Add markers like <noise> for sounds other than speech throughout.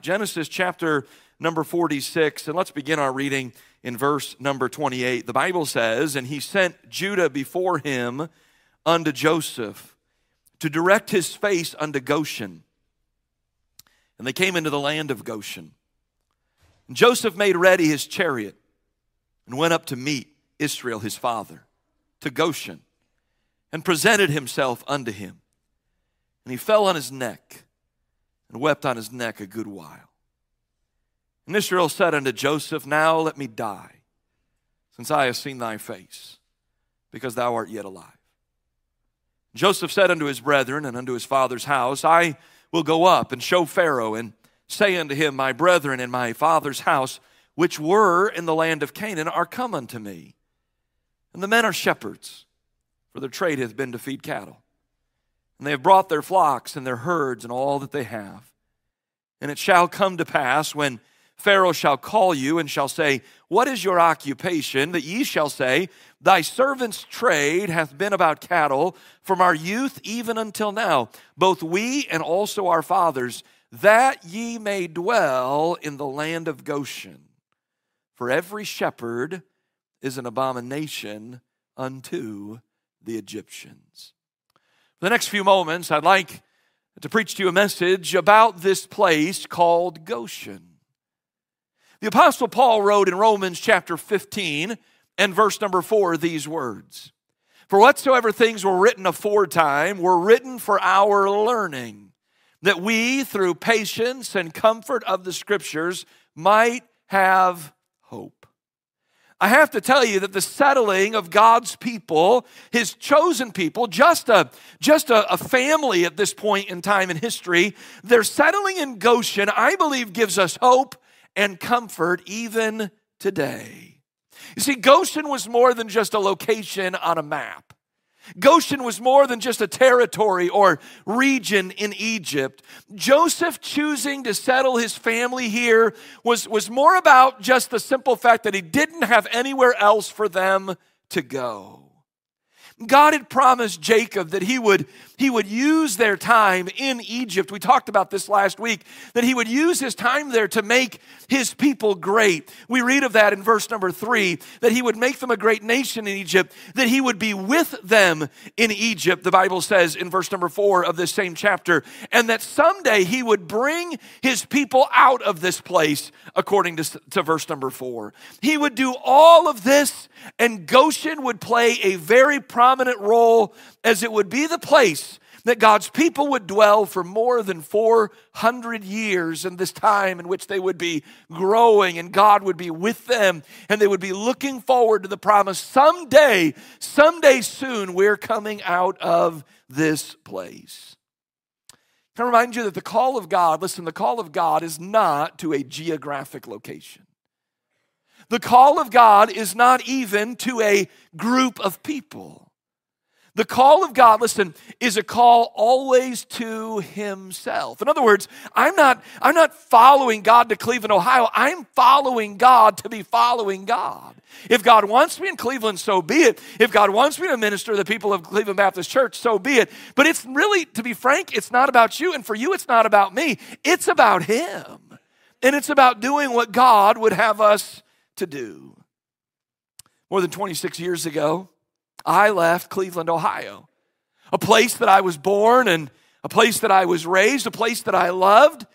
life. Genesis chapter number 46, and let's begin our reading in verse number 28. The Bible says, And he sent Judah before him unto Joseph to direct his face unto Goshen. And they came into the land of Goshen. And Joseph made ready his chariot and went up to meet Israel his father to Goshen and presented himself unto him. And he fell on his neck and wept on his neck a good while. And Israel said unto Joseph, Now let me die, since I have seen thy face, because thou art yet alive. Joseph said unto his brethren and unto his father's house, I will go up and show Pharaoh and say unto him, My brethren and my father's house, which were in the land of Canaan, are come unto me. And the men are shepherds, for their trade hath been to feed cattle. And they have brought their flocks and their herds and all that they have. And it shall come to pass when Pharaoh shall call you and shall say, What is your occupation? That ye shall say, Thy servant's trade hath been about cattle from our youth even until now, both we and also our fathers, that ye may dwell in the land of Goshen. For every shepherd is an abomination unto the Egyptians. For the next few moments, I'd like to preach to you a message about this place called Goshen. The Apostle Paul wrote in Romans chapter 15 and verse number 4 these words For whatsoever things were written aforetime were written for our learning, that we, through patience and comfort of the Scriptures, might have. I have to tell you that the settling of God's people, his chosen people, just a just a, a, family at this point in time in history, their settling in Goshen, I believe, gives us hope and comfort even today. You see, Goshen was more than just a location on a map. Goshen was more than just a territory or region in Egypt. Joseph choosing to settle his family here was, was more about just the simple fact that he didn't have anywhere else for them to go. God had promised Jacob that he would, he would use their time in Egypt. We talked about this last week, that he would use his time there to make his people great. We read of that in verse number three, that he would make them a great nation in Egypt, that he would be with them in Egypt, the Bible says in verse number four of this same chapter, and that someday he would bring his people out of this place, according to, to verse number four. He would do all of this, and Goshen would play a very prominent prominent role as it would be the place that God's people would dwell for more than 400 years in this time in which they would be growing and God would be with them and they would be looking forward to the promise someday, someday soon, we're coming out of this place. Can I remind you that the call of God, listen, the call of God is not to a geographic location. The call of God is not even to a group of people. The call of God, listen, is a call always to himself. In other words, I'm not, I'm not following God to Cleveland, Ohio. I'm following God to be following God. If God wants me in Cleveland, so be it. If God wants me to minister to the people of Cleveland Baptist Church, so be it. But it's really, to be frank, it's not about you. And for you, it's not about me. It's about Him. And it's about doing what God would have us to do. More than 26 years ago, I left Cleveland, Ohio, a place that I was born and a place that I was raised, a place that I loved.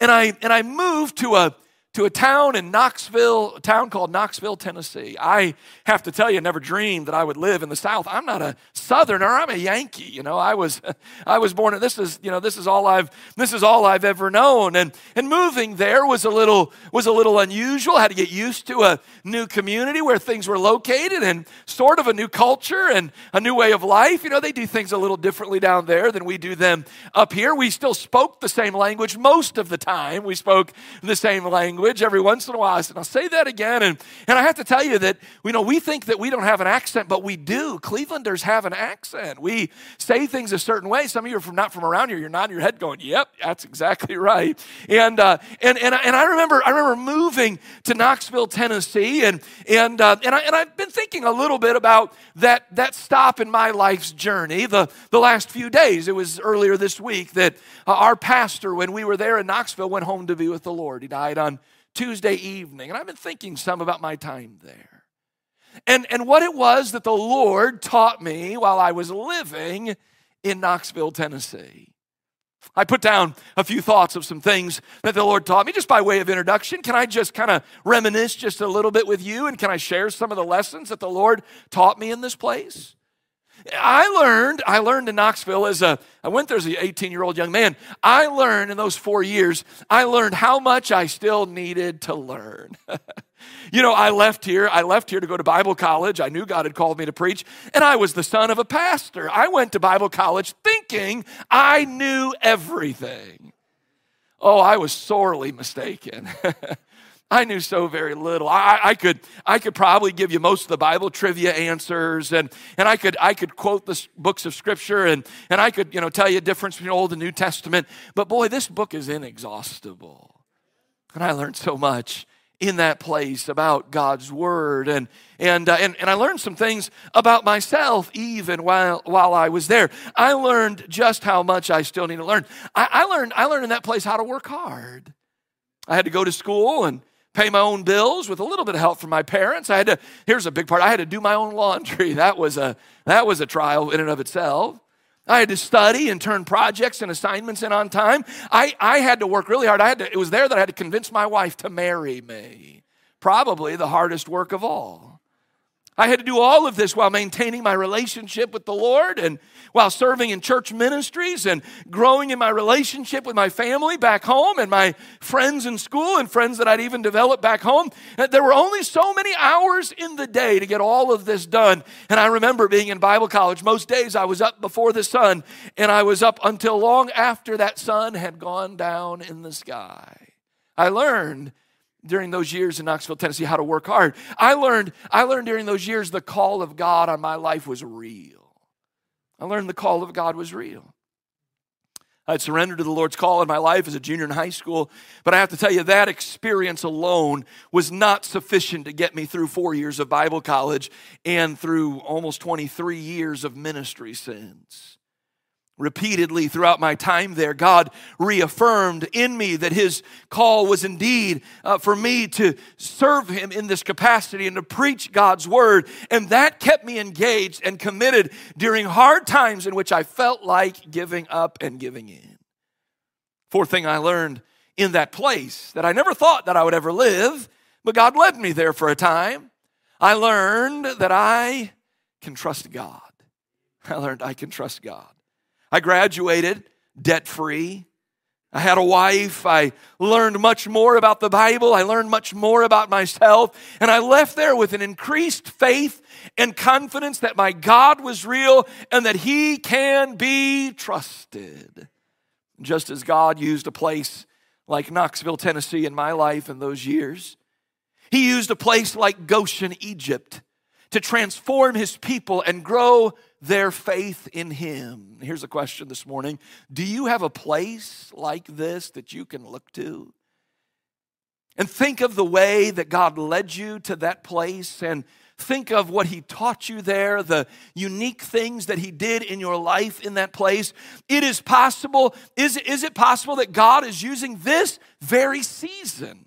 And I, and I moved to a, to a town in Knoxville, a town called Knoxville, Tennessee. I have to tell you, never dreamed that I would live in the South. I'm not a Southerner. I'm a Yankee. You know, I was, <laughs> I was born. This is, you know, this is all I've, this is all I've ever known. And and moving there was a little was a little unusual. I had to get used to a new community where things were located and sort of a new culture and a new way of life. You know, they do things a little differently down there than we do them up here. We still spoke the same language most of the time. We spoke the same language language every once in a while. I said, I'll say that again. And, and I have to tell you that, you know, we think that we don't have an accent, but we do. Clevelanders have an accent. We say things a certain way. Some of you are from, not from around here. You're nodding your head going, yep, that's exactly <laughs> right. And, uh, and, and, and I remember, I remember moving to Knoxville, Tennessee. And, and, uh, and, I, and I've been thinking a little bit about that, that stop in my life's journey the, the last few days. It was earlier this week that uh, our pastor, when we were there in Knoxville, went home to be with the Lord. He died on Tuesday evening. And I've been thinking some about my time there. And, and what it was that the Lord taught me while I was living in Knoxville, Tennessee. I put down a few thoughts of some things that the Lord taught me just by way of introduction. Can I just kind of reminisce just a little bit with you and can I share some of the lessons that the Lord taught me in this place? I learned, I learned in Knoxville as a, I went there as an 18 year old young man. I learned in those four years, I learned how much I still needed to learn. <laughs> you know, I left here, I left here to go to Bible college. I knew God had called me to preach, and I was the son of a pastor. I went to Bible college thinking I knew everything. Oh, I was sorely mistaken. <laughs> I knew so very little. I, I, could, I could probably give you most of the Bible trivia answers, and, and I, could, I could quote the books of Scripture, and, and I could you know, tell you a difference between Old and New Testament. But boy, this book is inexhaustible. And I learned so much in that place about God's Word. And, and, uh, and, and I learned some things about myself even while, while I was there. I learned just how much I still need to learn. I, I, learned, I learned in that place how to work hard. I had to go to school and pay my own bills with a little bit of help from my parents. I had to, here's a big part, I had to do my own laundry. <laughs> That was a, that was a trial in and of itself. I had to study and turn projects and assignments in on time. I, I had to work really hard. I had to, it was there that I had to convince my wife to marry me. Probably the hardest work of all. I had to do all of this while maintaining my relationship with the Lord and while serving in church ministries and growing in my relationship with my family back home and my friends in school and friends that I'd even developed back home. Uh, there were only so many hours in the day to get all of this done. And I remember being in Bible college. Most days I was up before the sun and I was up until long after that sun had gone down in the sky. I learned during those years in Knoxville, Tennessee, how to work hard. I learned, I learned during those years the call of God on my life was real. I learned the call of God was real. I'd surrendered to the Lord's call in my life as a junior in high school, but I have to tell you, that experience alone was not sufficient to get me through four years of Bible college and through almost 23 years of ministry since repeatedly throughout my time there, God reaffirmed in me that His call was indeed uh, for me to serve Him in this capacity and to preach God's Word. And that kept me engaged and committed during hard times in which I felt like giving up and giving in. Fourth thing I learned in that place that I never thought that I would ever live, but God led me there for a time. I learned that I can trust God. I learned I can trust God. I graduated debt free. I had a wife. I learned much more about the Bible. I learned much more about myself. And I left there with an increased faith and confidence that my God was real and that He can be trusted. Just as God used a place like Knoxville, Tennessee in my life in those years, He used a place like Goshen, Egypt to transform His people and grow their faith in Him. Here's a question this morning Do you have a place like this that you can look to? And think of the way that God led you to that place and think of what He taught you there, the unique things that He did in your life in that place. It is possible, is, is it possible that God is using this very season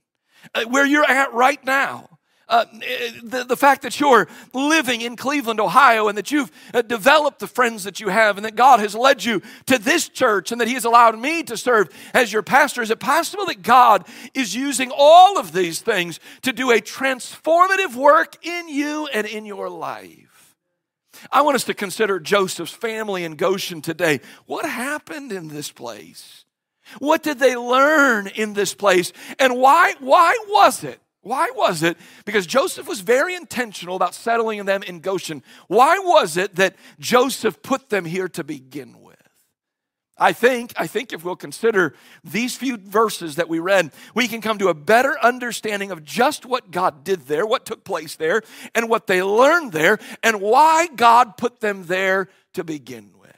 uh, where you're at right now? Uh, the, the fact that you're living in Cleveland, Ohio, and that you've uh, developed the friends that you have, and that God has led you to this church, and that He has allowed me to serve as your pastor, is it possible that God is using all of these things to do a transformative work in you and in your life? I want us to consider Joseph's family in Goshen today. What happened in this place? What did they learn in this place? And why, why was it why was it? Because Joseph was very intentional about settling them in Goshen. Why was it that Joseph put them here to begin with? I think, I think if we'll consider these few verses that we read, we can come to a better understanding of just what God did there, what took place there, and what they learned there, and why God put them there to begin with.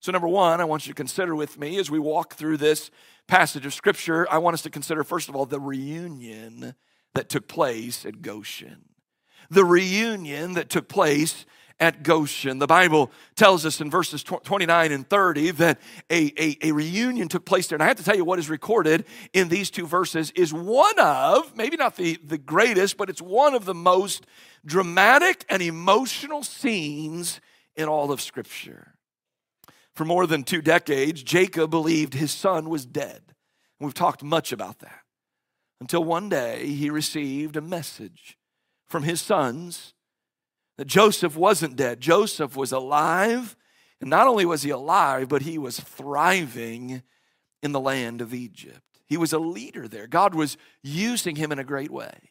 So, number one, I want you to consider with me as we walk through this passage of Scripture, I want us to consider, first of all, the reunion that took place at Goshen. The reunion that took place at Goshen. The Bible tells us in verses 29 and 30 that a, a, a, reunion took place there. And I have to tell you, what is recorded in these two verses is one of, maybe not the, the greatest, but it's one of the most dramatic and emotional scenes in all of Scripture. For more than two decades, Jacob believed his son was dead. And we've talked much about that. Until one day he received a message from his sons that Joseph wasn't dead. Joseph was alive. And not only was he alive, but he was thriving in the land of Egypt. He was a leader there. God was using him in a great way.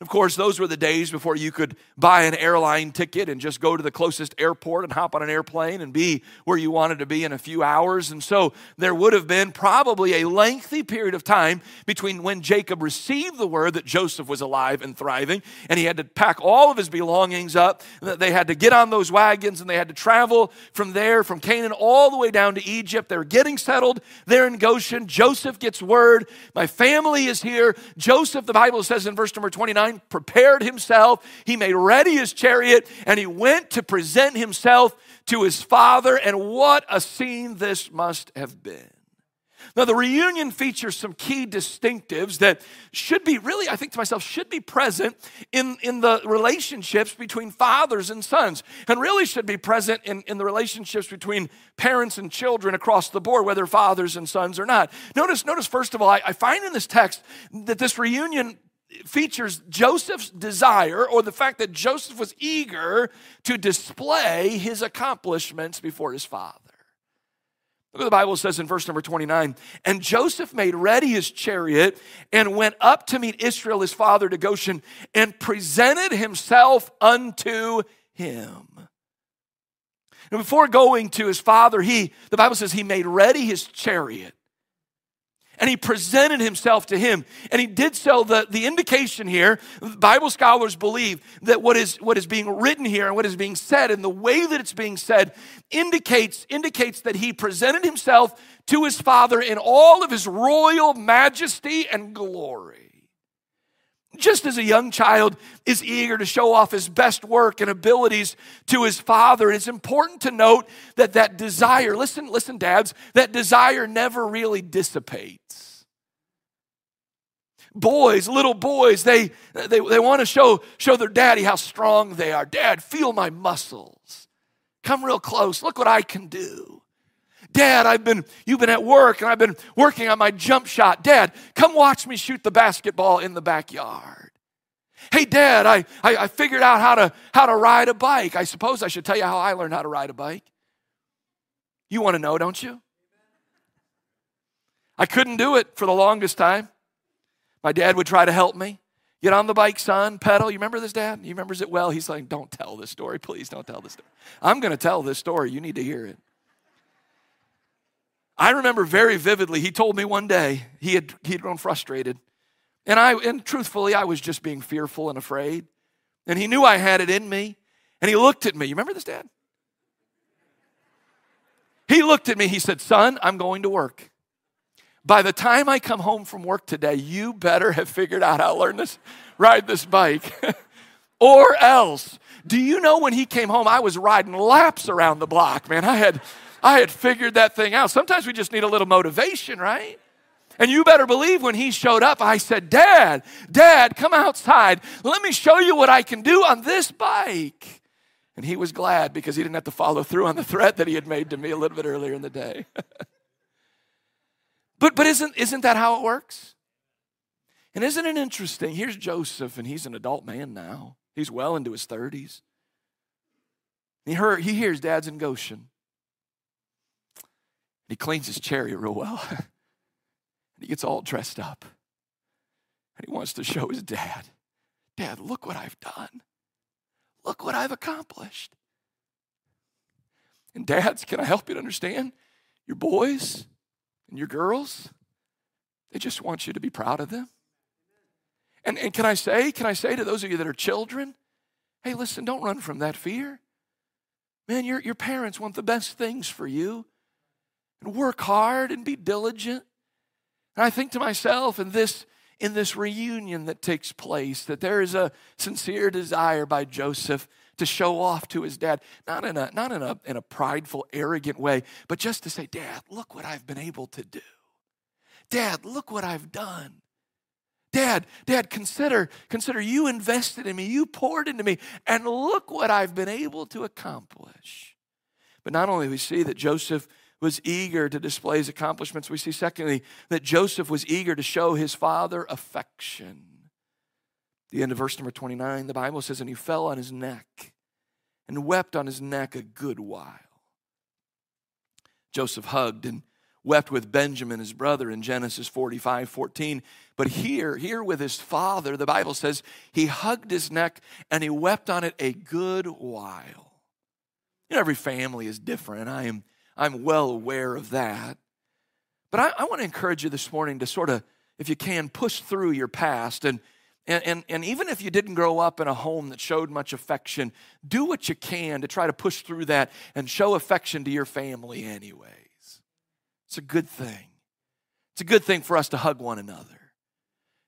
Of course, those were the days before you could buy an airline ticket and just go to the closest airport and hop on an airplane and be where you wanted to be in a few hours. And so there would have been probably a lengthy period of time between when Jacob received the word that Joseph was alive and thriving, and he had to pack all of his belongings up. They had to get on those wagons and they had to travel from there, from Canaan, all the way down to Egypt. They were getting settled there in Goshen. Joseph gets word, My family is here. Joseph, the Bible says in verse number 29, 9, prepared himself. He made ready his chariot and he went to present himself to his father. And what a scene this must have been. Now, the reunion features some key distinctives that should be really, I think to myself, should be present in, in the relationships between fathers and sons, and really should be present in, in the relationships between parents and children across the board, whether fathers and sons or not. Notice, notice first of all, I, I find in this text that this reunion features Joseph's desire or the fact that Joseph was eager to display his accomplishments before his father. Look what the Bible says in verse number 29. And Joseph made ready his chariot and went up to meet Israel, his father, to Goshen, and presented himself unto him. And before going to his father, he, the Bible says, he made ready his chariot and he presented himself to him. And he did so the, the indication here bible scholars believe that what is what is being written here and what is being said and the way that it's being said indicates indicates that he presented himself to his father in all of his royal majesty and glory just as a young child is eager to show off his best work and abilities to his father, it's important to note that that desire, listen, listen, dads, that desire never really dissipates. Boys, little boys, they, they, they want to show, show their daddy how strong they are. Dad, feel my muscles. Come real close. Look what I can do. Dad, I've been, you've been at work and I've been working on my jump shot. Dad, come watch me shoot the basketball in the backyard. Hey, Dad, I, I, I figured out how to, how to ride a bike. I suppose I should tell you how I learned how to ride a bike. You want to know, don't you? I couldn't do it for the longest time. My dad would try to help me. Get on the bike, son, pedal. You remember this, Dad? He remembers it well. He's like, Don't tell this story. Please don't tell this story. I'm going to tell this story. You need to hear it. I remember very vividly, he told me one day he had, he had grown frustrated. And I, and truthfully, I was just being fearful and afraid. And he knew I had it in me. And he looked at me. You remember this, Dad? He looked at me. He said, Son, I'm going to work. By the time I come home from work today, you better have figured out how to learn this, ride this bike. <laughs> or else, do you know when he came home, I was riding laps around the block, man. I had I had figured that thing out. Sometimes we just need a little motivation, right? And you better believe when he showed up, I said, Dad, Dad, come outside. Let me show you what I can do on this bike. And he was glad because he didn't have to follow through on the threat that he had made to me a little bit earlier in the day. <laughs> but but isn't, isn't that how it works? And isn't it interesting? Here's Joseph, and he's an adult man now. He's well into his 30s. He, heard, he hears dad's in Goshen. He cleans his chariot real well. <laughs> and he gets all dressed up. And he wants to show his dad, Dad, look what I've done. Look what I've accomplished. And dads, can I help you to understand? your boys and your girls, they just want you to be proud of them. And, and can I say, can I say to those of you that are children, hey, listen, don't run from that fear. Man, your, your parents want the best things for you. And work hard and be diligent. And I think to myself in this in this reunion that takes place that there is a sincere desire by Joseph to show off to his dad, not in a not in a in a prideful, arrogant way, but just to say, Dad, look what I've been able to do. Dad, look what I've done. Dad, Dad, consider, consider you invested in me, you poured into me, and look what I've been able to accomplish. But not only we see that Joseph was eager to display his accomplishments, we see secondly that Joseph was eager to show his father affection. The end of verse number 29, the Bible says, and he fell on his neck and wept on his neck a good while. Joseph hugged and wept with Benjamin, his brother, in Genesis 45 14. But here, here with his father, the Bible says he hugged his neck and he wept on it a good while. You know, every family is different. I am, I'm well aware of that. But I, I want to encourage you this morning to sort of, if you can, push through your past. And, and, and, and even if you didn't grow up in a home that showed much affection, do what you can to try to push through that and show affection to your family anyways. It's a good thing. It's a good thing for us to hug one another.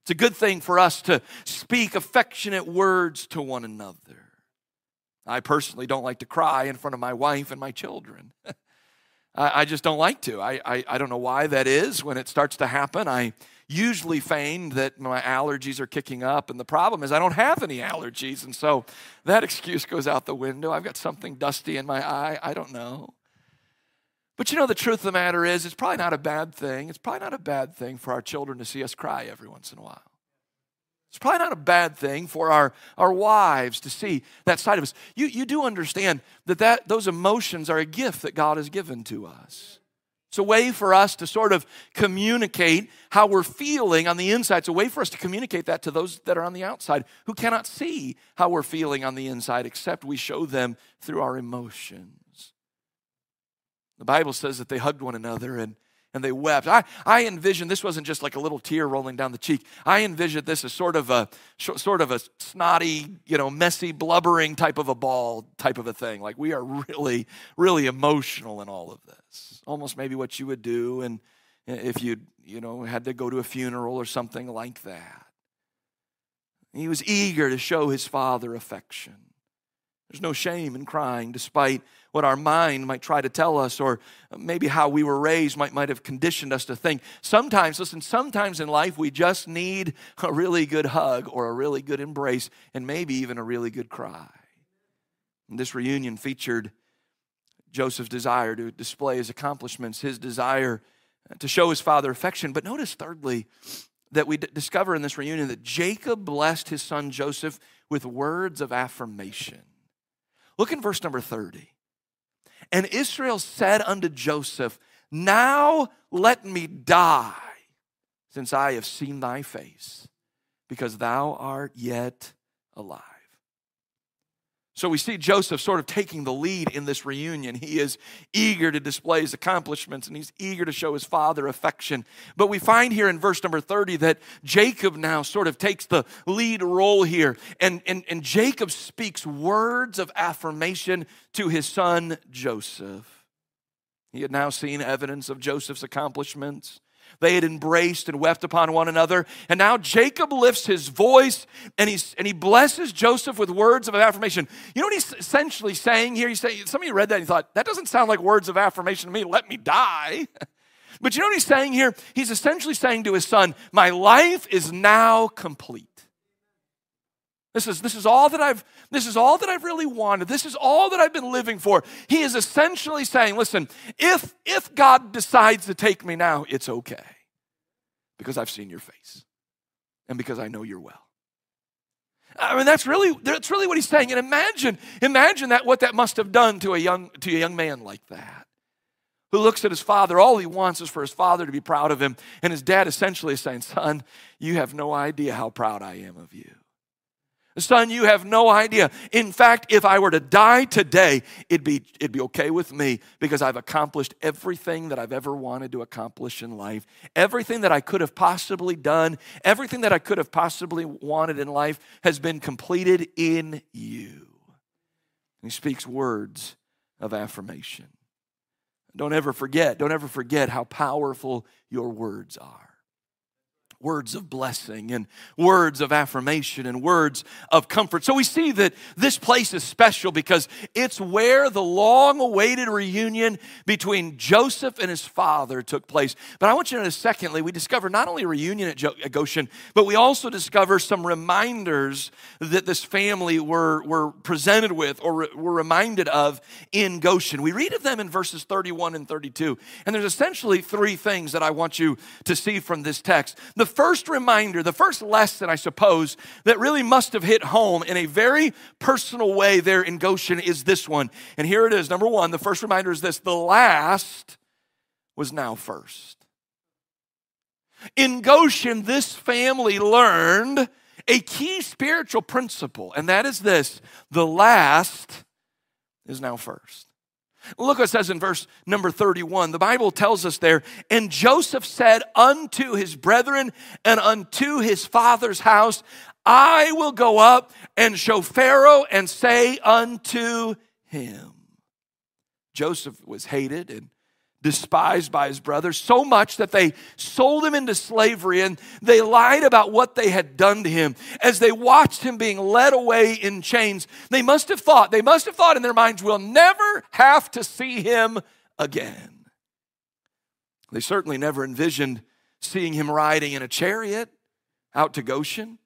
It's a good thing for us to speak affectionate words to one another. I personally don't like to cry in front of my wife and my children. <laughs> I, I, just don't like to. I, I, I don't know why that is. When it starts to happen, I usually feign that my allergies are kicking up. And the problem is, I don't have any allergies. And so that <laughs> excuse goes out the window. I've got something dusty in my eye. I don't know. But you know, the truth of the matter is, it's probably not a bad thing. It's probably not a bad thing for our children to see us cry every once in a while. It's probably not a bad thing for our, our wives to see that side of us. You, you do understand that, that those emotions are a gift that God has given to us. It's a way for us to sort of communicate how we're feeling on the inside. It's a way for us to communicate that to those that are on the outside who cannot see how we're feeling on the inside except we show them through our emotions. The Bible says that they hugged one another and, and they wept. I, I envision this wasn't just like a little tear rolling down the cheek. I envisioned this as sort of a sort of a snotty, you know, messy, blubbering type of a ball type of a thing. Like we are really, really emotional in all of this. Almost maybe what you would do and if you you know had to go to a funeral or something like that. He was eager to show his father affection. There's no shame in crying, despite what our mind might try to tell us, or maybe how we were raised might, might have conditioned us to think. Sometimes, listen, sometimes in life we just need a really good hug or a really good embrace, and maybe even a really good cry. And this reunion featured Joseph's desire to display his accomplishments, his desire to show his father affection. But notice, thirdly, that we d- discover in this reunion that Jacob blessed his son Joseph with words of affirmation. Look in verse number 30. And Israel said unto Joseph, Now let me die, since I have seen thy face, because thou art yet alive. So we see Joseph sort of taking the lead in this reunion. He is eager to display his accomplishments and he's eager to show his father affection. But we find here in verse number 30 that Jacob now sort of takes the lead role here. And, and, and Jacob speaks words of affirmation to his son Joseph. He had now seen evidence of Joseph's accomplishments. They had embraced and wept upon one another. And now Jacob lifts his voice and, he's, and he blesses Joseph with words of affirmation. You know what he's essentially saying here? He's saying, some of you read that and thought, that doesn't sound like words of affirmation to me. Let me die. <laughs> But you know what he's saying here? He's essentially saying to his son, My life is now complete. This is, this is all that I've this is all that I've really wanted. This is all that I've been living for. He is essentially saying, listen, if if God decides to take me now, it's okay. Because I've seen your face. And because I know you're well. I mean, that's really that's really what he's saying. And imagine, imagine that what that must have done to a young to a young man like that. Who looks at his father, all he wants is for his father to be proud of him. And his dad essentially is saying, Son, you have no idea how proud I am of you. Son, you have no idea. In fact, if I were to die today, it'd be, it'd be okay with me because I've accomplished everything that I've ever wanted to accomplish in life. Everything that I could have possibly done, everything that I could have possibly wanted in life has been completed in you. He speaks words of affirmation. Don't ever forget, don't ever forget how powerful your words are words of blessing and words of affirmation and words of comfort. So we see that this place is special because it's where the long awaited reunion between Joseph and his father took place. But I want you to notice, secondly, we discover not only a reunion at Goshen, but we also discover some reminders that this family were, were presented with or were reminded of in Goshen. We read of them in verses 31 and 32. And there's essentially three things that I want you to see from this text. The the first reminder, the first lesson, I suppose, that really must have hit home in a very personal way there in Goshen is this one. And here it is. Number one, the first reminder is this the last was now first. In Goshen, this family learned a key spiritual principle, and that is this the last is now first. Look what it says in verse number 31. The Bible tells us there, and Joseph said unto his brethren and unto his father's house, I will go up and show Pharaoh and say unto him. Joseph was hated and despised by his brothers so much that they sold him into slavery and they lied about what they had done to him. As they watched him being led away in chains they must have thought they must have thought in their minds we'll never have to see him again. They certainly never envisioned seeing him riding in a chariot out to goshen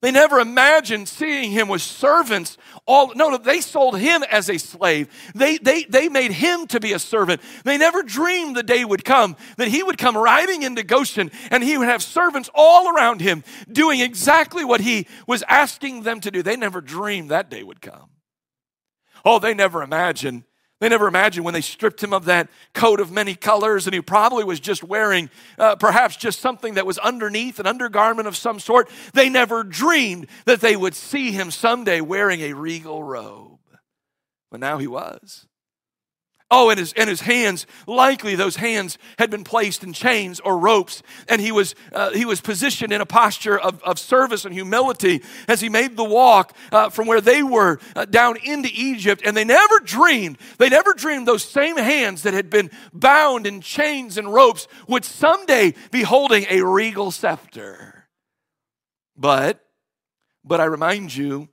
they never imagined seeing him with servants. All no, they sold him as a slave. They, they, they made him to be a servant. They never dreamed the day would come that he would come riding into Goshen and he would have servants all around him doing exactly what he was asking them to do. They never dreamed that day would come. Oh, they never imagined they never imagined when they stripped him of that coat of many colors, and he probably was just wearing uh, perhaps just something that was underneath, an undergarment of some sort. They never dreamed that they would see him someday wearing a regal robe. But now he was. Oh, and his, and his hands, likely those hands had been placed in chains or ropes, and he was, uh, he was positioned in a posture of, of service and humility as he made the walk uh, from where they were uh, down into Egypt. And they never dreamed, they never dreamed those same hands that had been bound in chains and ropes would someday be holding a regal scepter. But, but I remind you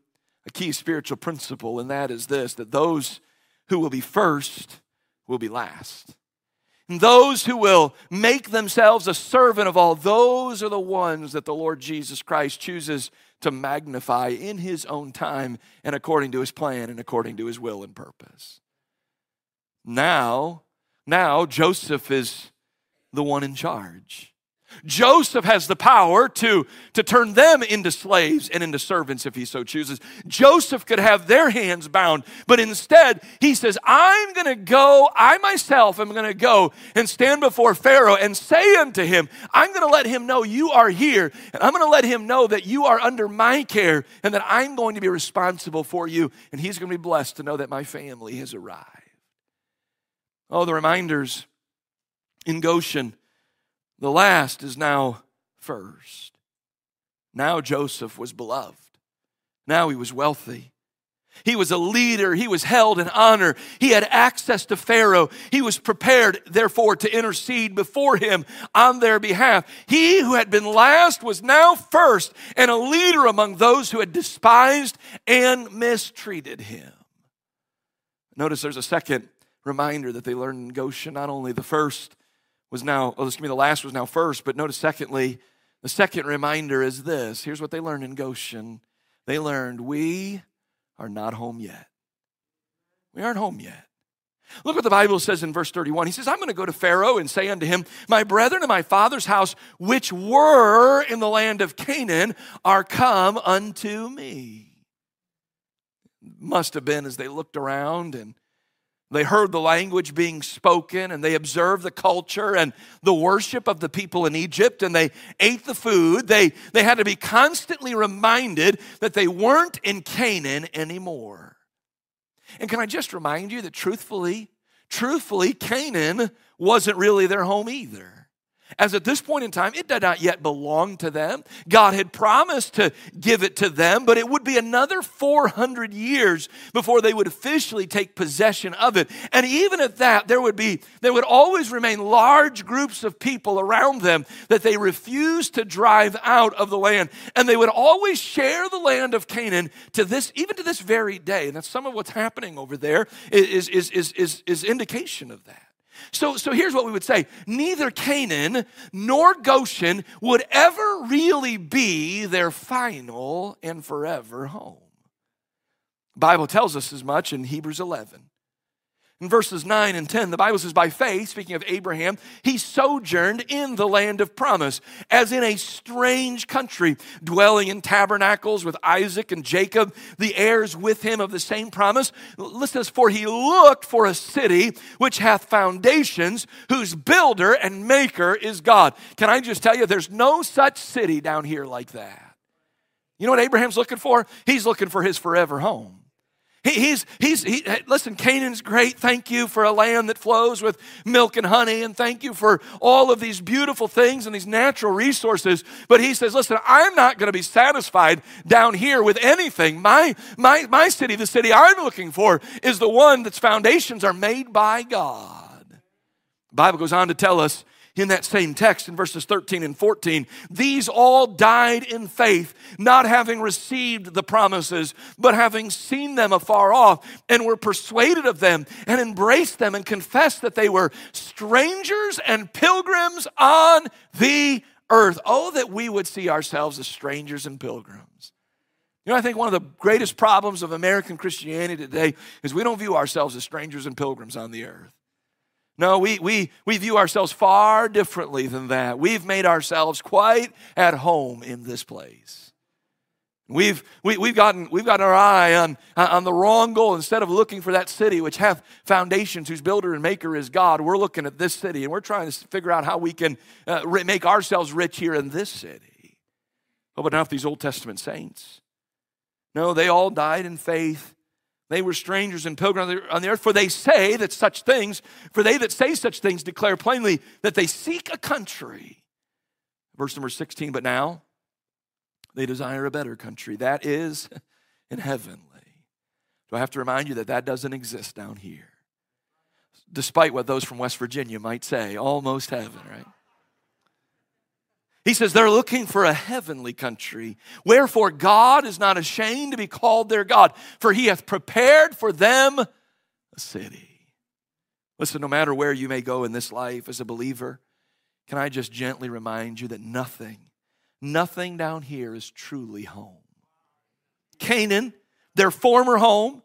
a key spiritual principle, and that is this that those who will be first will be last. And those who will make themselves a servant of all, those are the ones that the Lord Jesus Christ chooses to magnify in his own time and according to his plan and according to his will and purpose. Now, now Joseph is the one in charge. Joseph has the power to, to turn them into slaves and into servants if he so chooses. Joseph could have their hands bound, but instead he says, I'm going to go, I myself am going to go and stand before Pharaoh and say unto him, I'm going to let him know you are here, and I'm going to let him know that you are under my care and that I'm going to be responsible for you, and he's going to be blessed to know that my family has arrived. Oh, the reminders in Goshen the last is now first. Now Joseph was beloved. Now he was wealthy. He was a leader. He was held in honor. He had access to Pharaoh. He was prepared, therefore, to intercede before him on their behalf. He who had been last was now first and a leader among those who had despised and mistreated him. Notice there's a second reminder that they learned in Goshen. Not only the first was now, oh, excuse me, the last was now first, but notice secondly, the second reminder is this. Here's what they learned in Goshen. They learned, we are not home yet. We aren't home yet. Look what the Bible says in verse 31. He says, I'm going to go to Pharaoh and say unto him, My brethren and my father's house, which were in the land of Canaan, are come unto me. Must have been as they looked around and They heard the language being spoken and they observed the culture and the worship of the people in Egypt and they ate the food. They, they had to be constantly reminded that they weren't in Canaan anymore. And can I just remind you that truthfully, truthfully, Canaan wasn't really their home either as at this point in time, it did not yet belong to them. God had promised to give it to them, but it would be another 400 years before they would officially take possession of it. And even at that, there would be, there would always remain large groups of people around them that they refused to drive out of the land. And they would always share the land of Canaan to this, even to this very day. And that's some of what's happening over there is, is, is, is, is indication of that. So, so here's what we would say neither Canaan nor Goshen would ever really be their final and forever home. Bible tells us as much in Hebrews 11. In verses 9 and 10, the Bible says, By faith, speaking of Abraham, he sojourned in the land of promise, as in a strange country, dwelling in tabernacles with Isaac and Jacob, the heirs with him of the same promise. Listen to this, for he looked for a city which hath foundations, whose builder and maker is God. Can I just tell you, there's no such city down here like that. You know what Abraham's looking for? He's looking for his forever home. He, he's, he's, he, listen, Canaan's great. Thank you for a land that flows with milk and honey, and thank you for all of these beautiful things and these natural resources. But he says, listen, I'm not going to be satisfied down here with anything. My, my, my city, the city I'm looking for, is the one that's foundations are made by God. The Bible goes on to tell us in that same text in verses 13 and 14. These all died in faith, not having received the promises, but having seen them afar off, and were persuaded of them, and embraced them, and confessed that they were strangers and pilgrims on the earth. Oh, that we would see ourselves as strangers and pilgrims. You know, I think one of the greatest problems of American Christianity today is we don't view ourselves as strangers and pilgrims on the earth. No, we, we, we view ourselves far differently than that. We've made ourselves quite at home in this place. We've, we, we've, gotten, we've gotten our eye on, on the wrong goal. Instead of looking for that city which hath foundations, whose builder and maker is God, we're looking at this city and we're trying to figure out how we can uh, make ourselves rich here in this city. Oh, but not these Old Testament saints. No, they all died in faith they were strangers and pilgrims on the earth, for they say that such things, for they that say such things declare plainly that they seek a country. Verse number 16, but now they desire a better country. That is <laughs> in heavenly. Do I have to remind you that that doesn't exist down here? Despite what those from West Virginia might say, almost heaven, right? He says they're looking for a heavenly country. Wherefore God is not ashamed to be called their God, for he hath prepared for them a city. Listen, no matter where you may go in this life as a believer, can I just gently remind you that nothing, nothing down here is truly home. Canaan, their former home,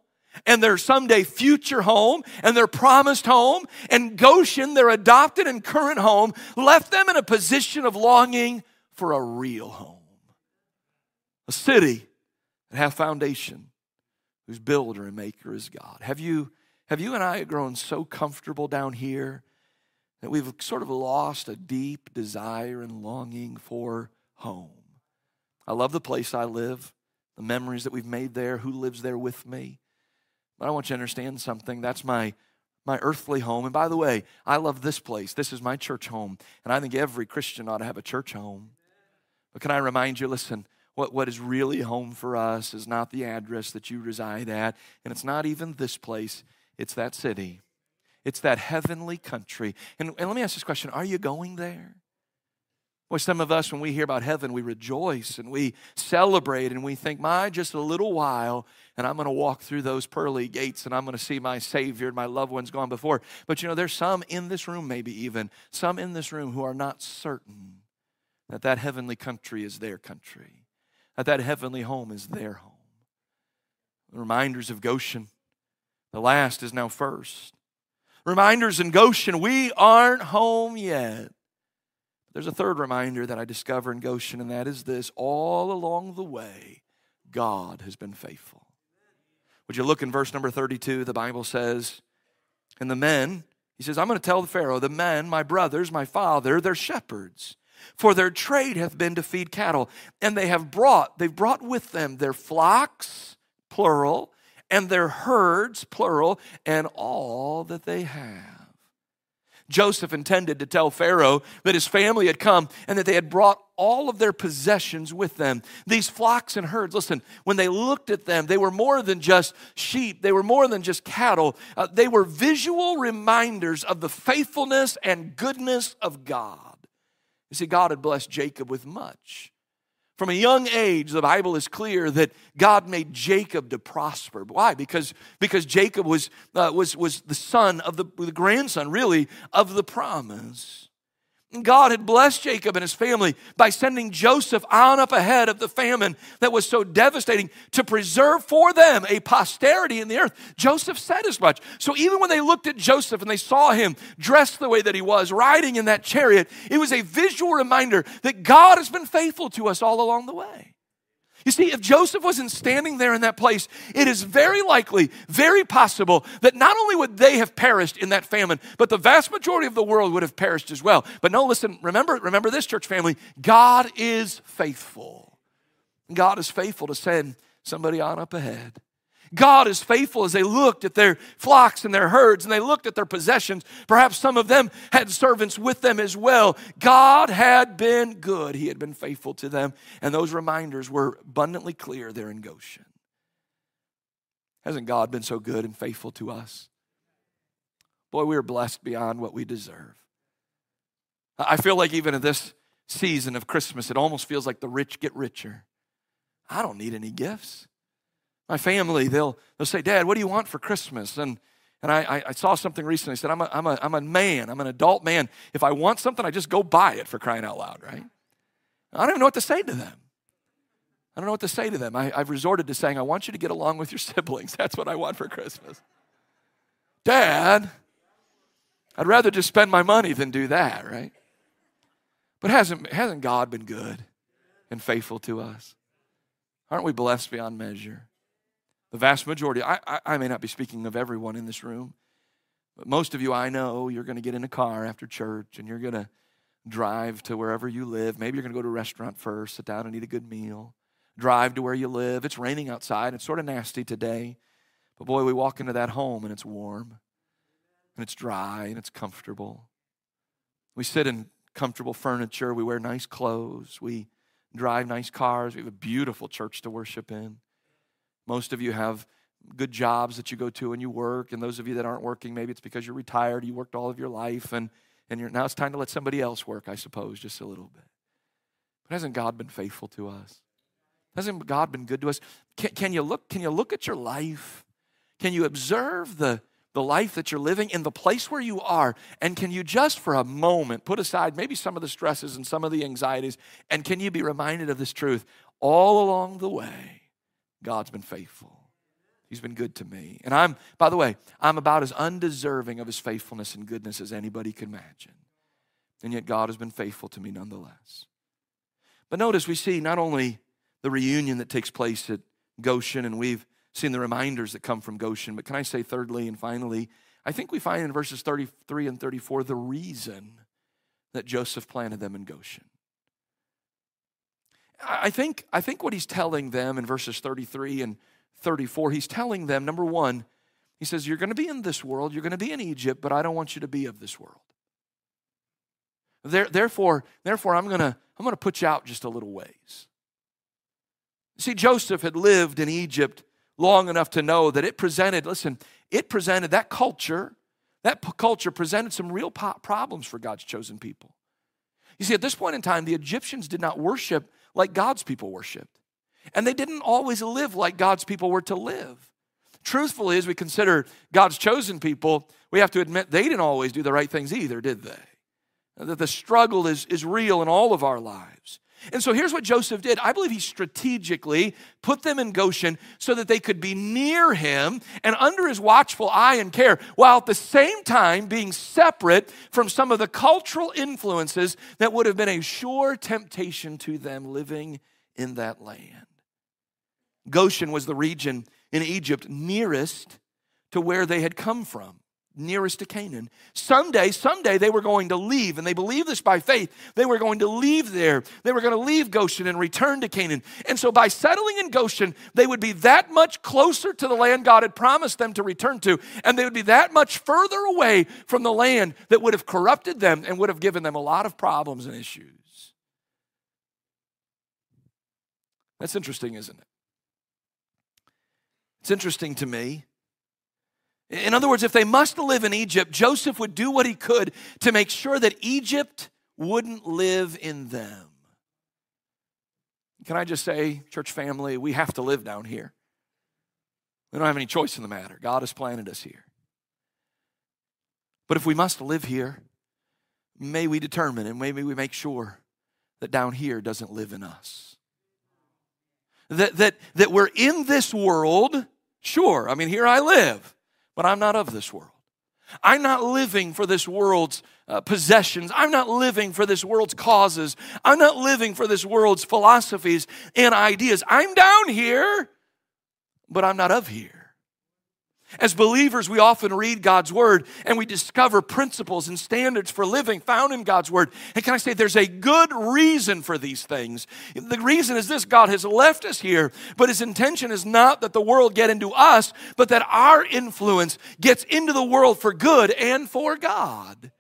and their someday future home and their promised home, and Goshen, their adopted and current home, left them in a position of longing for a real home. A city that have foundation, whose builder and maker is God. Have you, have you and I grown so comfortable down here that we've sort of lost a deep desire and longing for home? I love the place I live, the memories that we've made there, who lives there with me. But I want you to understand something. That's my my earthly home. And by the way, I love this place. This is my church home. And I think every Christian ought to have a church home. But can I remind you, listen, what, what is really home for us is not the address that you reside at, and it's not even this place, it's that city. It's that heavenly country. And, and let me ask this question Are you going there? Well, some of us, when we hear about heaven, we rejoice and we celebrate and we think, my, just a little while, and I'm going to walk through those pearly gates and I'm going to see my Savior and my loved ones gone before. But you know, there's some in this room, maybe even, some in this room who are not certain that that heavenly country is their country, that that heavenly home is their home. Reminders of Goshen, the last is now first. Reminders in Goshen, we aren't home yet. There's a third reminder that I discover in Goshen, and that is this all along the way, God has been faithful. Would you look in verse number 32? The Bible says, And the men, he says, I'm going to tell the Pharaoh, the men, my brothers, my father, they're shepherds. For their trade hath been to feed cattle. And they have brought, they've brought with them their flocks, plural, and their herds, plural, and all that they have. Joseph intended to tell Pharaoh that his family had come and that they had brought all of their possessions with them. These flocks and herds, listen, when they looked at them, they were more than just sheep, they were more than just cattle. Uh, they were visual reminders of the faithfulness and goodness of God. You see, God had blessed Jacob with much. From a young age, the Bible is clear that God made Jacob to prosper. Why? Because, because Jacob was, uh, was, was the son of the, the grandson, really, of the promise. God had blessed Jacob and his family by sending Joseph on up ahead of the famine that was so devastating to preserve for them a posterity in the earth. Joseph said as much. So even when they looked at Joseph and they saw him dressed the way that he was, riding in that chariot, it was a visual reminder that God has been faithful to us all along the way. You see, if Joseph wasn't standing there in that place, it is very likely, very possible that not only would they have perished in that famine, but the vast majority of the world would have perished as well. But no, listen, remember, remember this, church family. God is faithful. God is faithful to send somebody on up ahead. God is faithful as they looked at their flocks and their herds and they looked at their possessions. Perhaps some of them had servants with them as well. God had been good, He had been faithful to them. And those reminders were abundantly clear there in Goshen. Hasn't God been so good and faithful to us? Boy, we are blessed beyond what we deserve. I feel like even in this season of Christmas, it almost feels like the rich get richer. I don't need any gifts. My family, they'll, they'll say, Dad, what do you want for Christmas? And, and I, I saw something recently. I said, I'm a, I'm, a, I'm a man, I'm an adult man. If I want something, I just go buy it for crying out loud, right? I don't even know what to say to them. I don't know what to say to them. I, I've resorted to saying, I want you to get along with your <laughs> siblings. That's what I want for Christmas. Dad, I'd rather just spend my money than do that, right? But hasn't, hasn't God been good and faithful to us? Aren't we blessed beyond measure? The vast majority, I, I, I may not be speaking of everyone in this room, but most of you I know, you're going to get in a car after church and you're going to drive to wherever you live. Maybe you're going to go to a restaurant first, sit down and eat a good meal, drive to where you live. It's raining outside, it's sort of nasty today. But boy, we walk into that home and it's warm and it's dry and it's comfortable. We sit in comfortable furniture, we wear nice clothes, we drive nice cars, we have a beautiful church to worship in. Most of you have good jobs that you go to and you work, and those of you that aren't working, maybe it's because you're retired, you worked all of your life, and, and now it's time to let somebody else work, I suppose, just a little bit. But hasn't God been faithful to us? Hasn't God been good to us? Can, can, you, look, can you look at your life? Can you observe the, the life that you're living in the place where you are? And can you just for a moment put aside maybe some of the stresses and some of the anxieties? And can you be reminded of this truth? All along the way, God's been faithful. He's been good to me. And I'm, by the way, I'm about as undeserving of his faithfulness and goodness as anybody can imagine. And yet God has been faithful to me nonetheless. But notice we see not only the reunion that takes place at Goshen, and we've seen the reminders that come from Goshen, but can I say, thirdly and finally, I think we find in verses 33 and 34 the reason that Joseph planted them in Goshen. I think, I think what he's telling them in verses 33 and 34, he's telling them, number one, he says, You're going to be in this world, you're going to be in Egypt, but I don't want you to be of this world. There, therefore, therefore, I'm going to I'm going to put you out just a little ways. See, Joseph had lived in Egypt long enough to know that it presented, listen, it presented that culture, that culture presented some real problems for God's chosen people. You see, at this point in time, the Egyptians did not worship like God's people worshiped. And they didn't always live like God's people were to live. Truthfully, as we consider God's chosen people, we have to admit they didn't always do the right things either, did they? That the struggle is, is real in all of our lives. And so here's what Joseph did. I believe he strategically put them in Goshen so that they could be near him and under his watchful eye and care, while at the same time being separate from some of the cultural influences that would have been a sure temptation to them living in that land. Goshen was the region in Egypt nearest to where they had come from. Nearest to Canaan. Someday, someday they were going to leave, and they believed this by faith. They were going to leave there. They were going to leave Goshen and return to Canaan. And so by settling in Goshen, they would be that much closer to the land God had promised them to return to, and they would be that much further away from the land that would have corrupted them and would have given them a lot of problems and issues. That's interesting, isn't it? It's interesting to me in other words, if they must live in Egypt, Joseph would do what he could to make sure that Egypt wouldn't live in them. Can I just say, church family, we have to live down here. We don't have any choice in the matter. God has planted us here. But if we must live here, may we determine and maybe we make sure that down here doesn't live in us. That, that, that we're in this world, sure, I mean, here I live. But I'm not of this world. I'm not living for this world's uh, possessions. I'm not living for this world's causes. I'm not living for this world's philosophies and ideas. I'm down here, but I'm not of here. As believers, we often read God's word and we discover principles and standards for living found in God's word. And can I say there's a good reason for these things? The reason is this God has left us here, but his intention is not that the world get into us, but that our influence gets into the world for good and for God.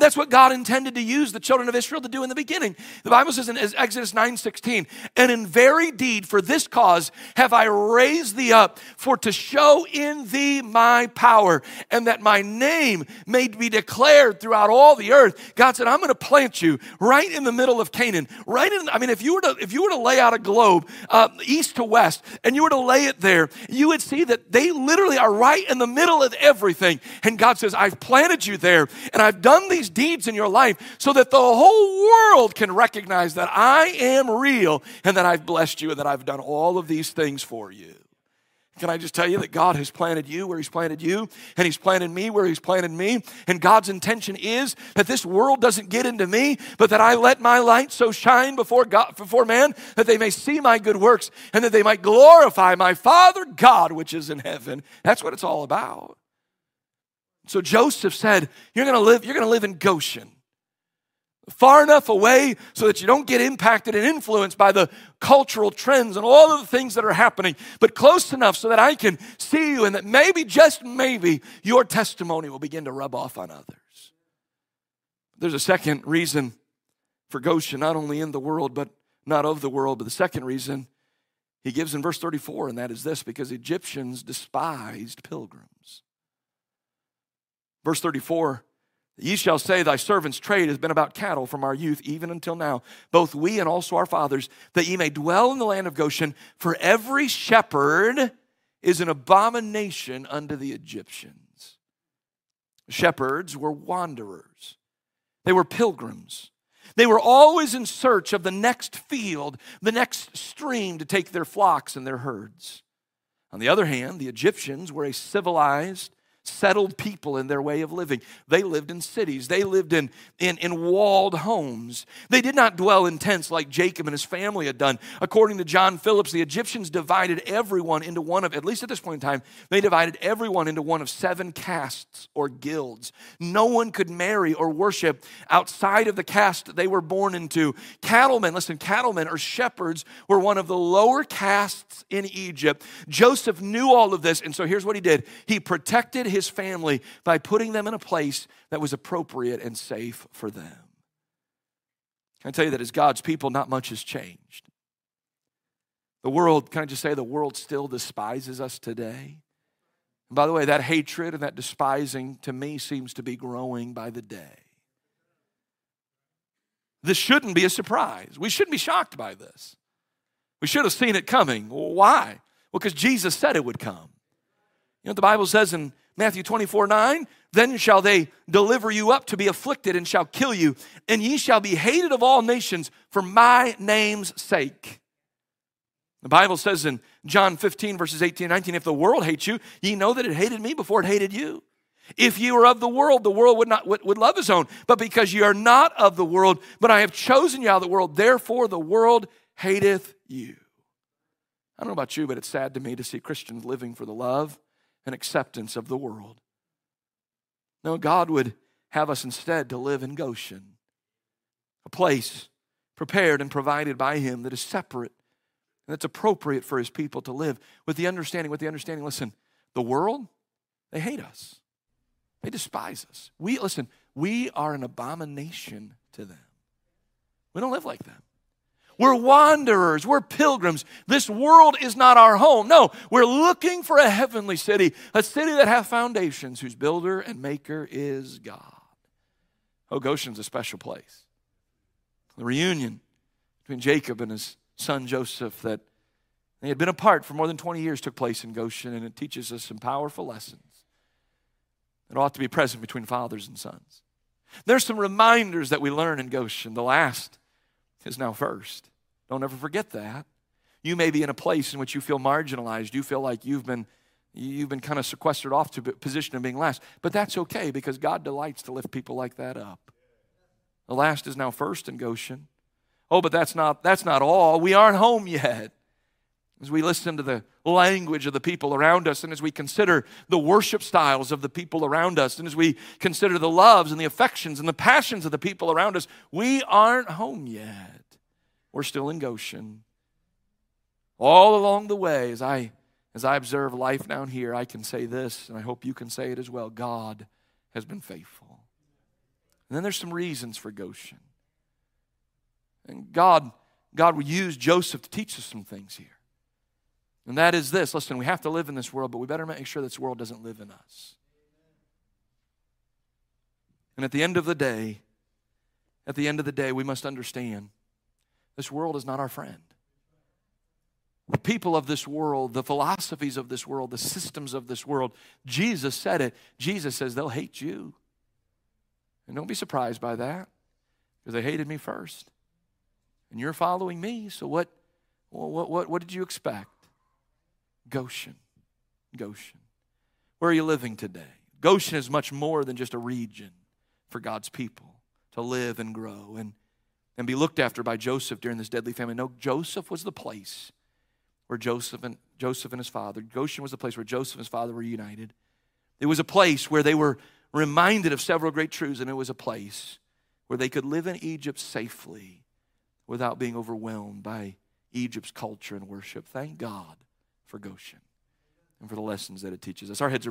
That's what God intended to use the children of Israel to do in the beginning. The Bible says in Exodus 9:16, "And in very deed for this cause have I raised thee up, for to show in thee my power, and that my name may be declared throughout all the earth." God said, "I'm going to plant you right in the middle of Canaan, right in. I mean, if you were to if you were to lay out a globe uh, east to west, and you were to lay it there, you would see that they literally are right in the middle of everything. And God says, "I've planted you there, and I've done these." These deeds in your life so that the whole world can recognize that I am real and that I've blessed you and that I've done all of these things for you. Can I just tell you that God has planted you where He's planted you, and He's planted me where He's planted me? And God's intention is that this world doesn't get into me, but that I let my light so shine before God, before man, that they may see my good works and that they might glorify my Father God which is in heaven. That's what it's all about. So Joseph said, You're gonna live, you're gonna live in Goshen. Far enough away so that you don't get impacted and influenced by the cultural trends and all of the things that are happening, but close enough so that I can see you and that maybe, just maybe, your testimony will begin to rub off on others. There's a second reason for Goshen, not only in the world, but not of the world. But the second reason he gives in verse 34, and that is this because Egyptians despised pilgrims. Verse 34 Ye shall say, Thy servant's trade has been about cattle from our youth, even until now, both we and also our fathers, that ye may dwell in the land of Goshen. For every shepherd is an abomination unto the Egyptians. Shepherds were wanderers, they were pilgrims. They were always in search of the next field, the next stream to take their flocks and their herds. On the other hand, the Egyptians were a civilized, settled people in their way of living. They lived in cities, they lived in, in, in walled homes. They did not dwell in tents like Jacob and his family had done. According to John Phillips, the Egyptians divided everyone into one of, at least at this point in time, they divided everyone into one of seven castes or guilds. No one could marry or worship outside of the caste they were born into. Cattlemen, listen, cattlemen or shepherds were one of the lower castes in Egypt. Joseph knew all of this, and so here's what he did he protected his family by putting them in a place that was appropriate and safe for them. Can I tell you that as God's people, not much has changed. The world, can I just say, the world still despises us today? And by the way, that hatred and that despising to me seems to be growing by the day. This shouldn't be a surprise. We shouldn't be shocked by this. We should have seen it coming. Why? Well, because Jesus said it would come. You know what the Bible says in Matthew 24, 9, then shall they deliver you up to be afflicted and shall kill you, and ye shall be hated of all nations for my name's sake. The Bible says in John 15, verses 18 and 19, if the world hates you, ye know that it hated me before it hated you. If you were of the world, the world would not would, would love his own. But because you are not of the world, but I have chosen you out of the world, therefore the world hateth you. I don't know about you, but it's sad to me to see Christians living for the love and acceptance of the world. No, God would have us instead to live in Goshen, a place prepared and provided by Him that is separate and that's appropriate for His people to live with the understanding, with the understanding, listen, the world, they hate us. They despise us. We, listen, we are an abomination to them. We don't live like them. We're wanderers. We're pilgrims. This world is not our home. No, we're looking for a heavenly city, a city that hath foundations, whose builder and maker is God. Oh, Goshen's a special place. The reunion between Jacob and his son Joseph that they had been apart for more than 20 years took place in Goshen, and it teaches us some powerful lessons that ought to be present between fathers and sons. There's some reminders that we learn in Goshen. The last is now first. Don't ever forget that. You may be in a place in which you feel marginalized. You feel like you've been you've been kind of sequestered off to a position of being last. But that's okay because God delights to lift people like that up. The last is now first in Goshen. Oh, but that's not that's not all. We aren't home yet. As we listen to the language of the people around us, and as we consider the worship styles of the people around us, and as we consider the loves and the affections and the passions of the people around us, we aren't home yet. We're still in Goshen. All along the way, as I as I observe life down here, I can say this, and I hope you can say it as well. God has been faithful. And then there's some reasons for Goshen. And God, God will use Joseph to teach us some things here. And that is this listen, we have to live in this world, but we better make sure this world doesn't live in us. And at the end of the day, at the end of the day, we must understand this world is not our friend. The people of this world, the philosophies of this world, the systems of this world, Jesus said it. Jesus says they'll hate you. And don't be surprised by that because they hated me first. And you're following me, so what, what, what, what did you expect? Goshen. Goshen. Where are you living today? Goshen is much more than just a region for God's people to live and grow and, and be looked after by Joseph during this deadly famine. No, Joseph was the place where Joseph and Joseph and his father, Goshen was the place where Joseph and his father were united. It was a place where they were reminded of several great truths, and it was a place where they could live in Egypt safely without being overwhelmed by Egypt's culture and worship. Thank God for Goshen and for the lessons that it teaches us. Our heads are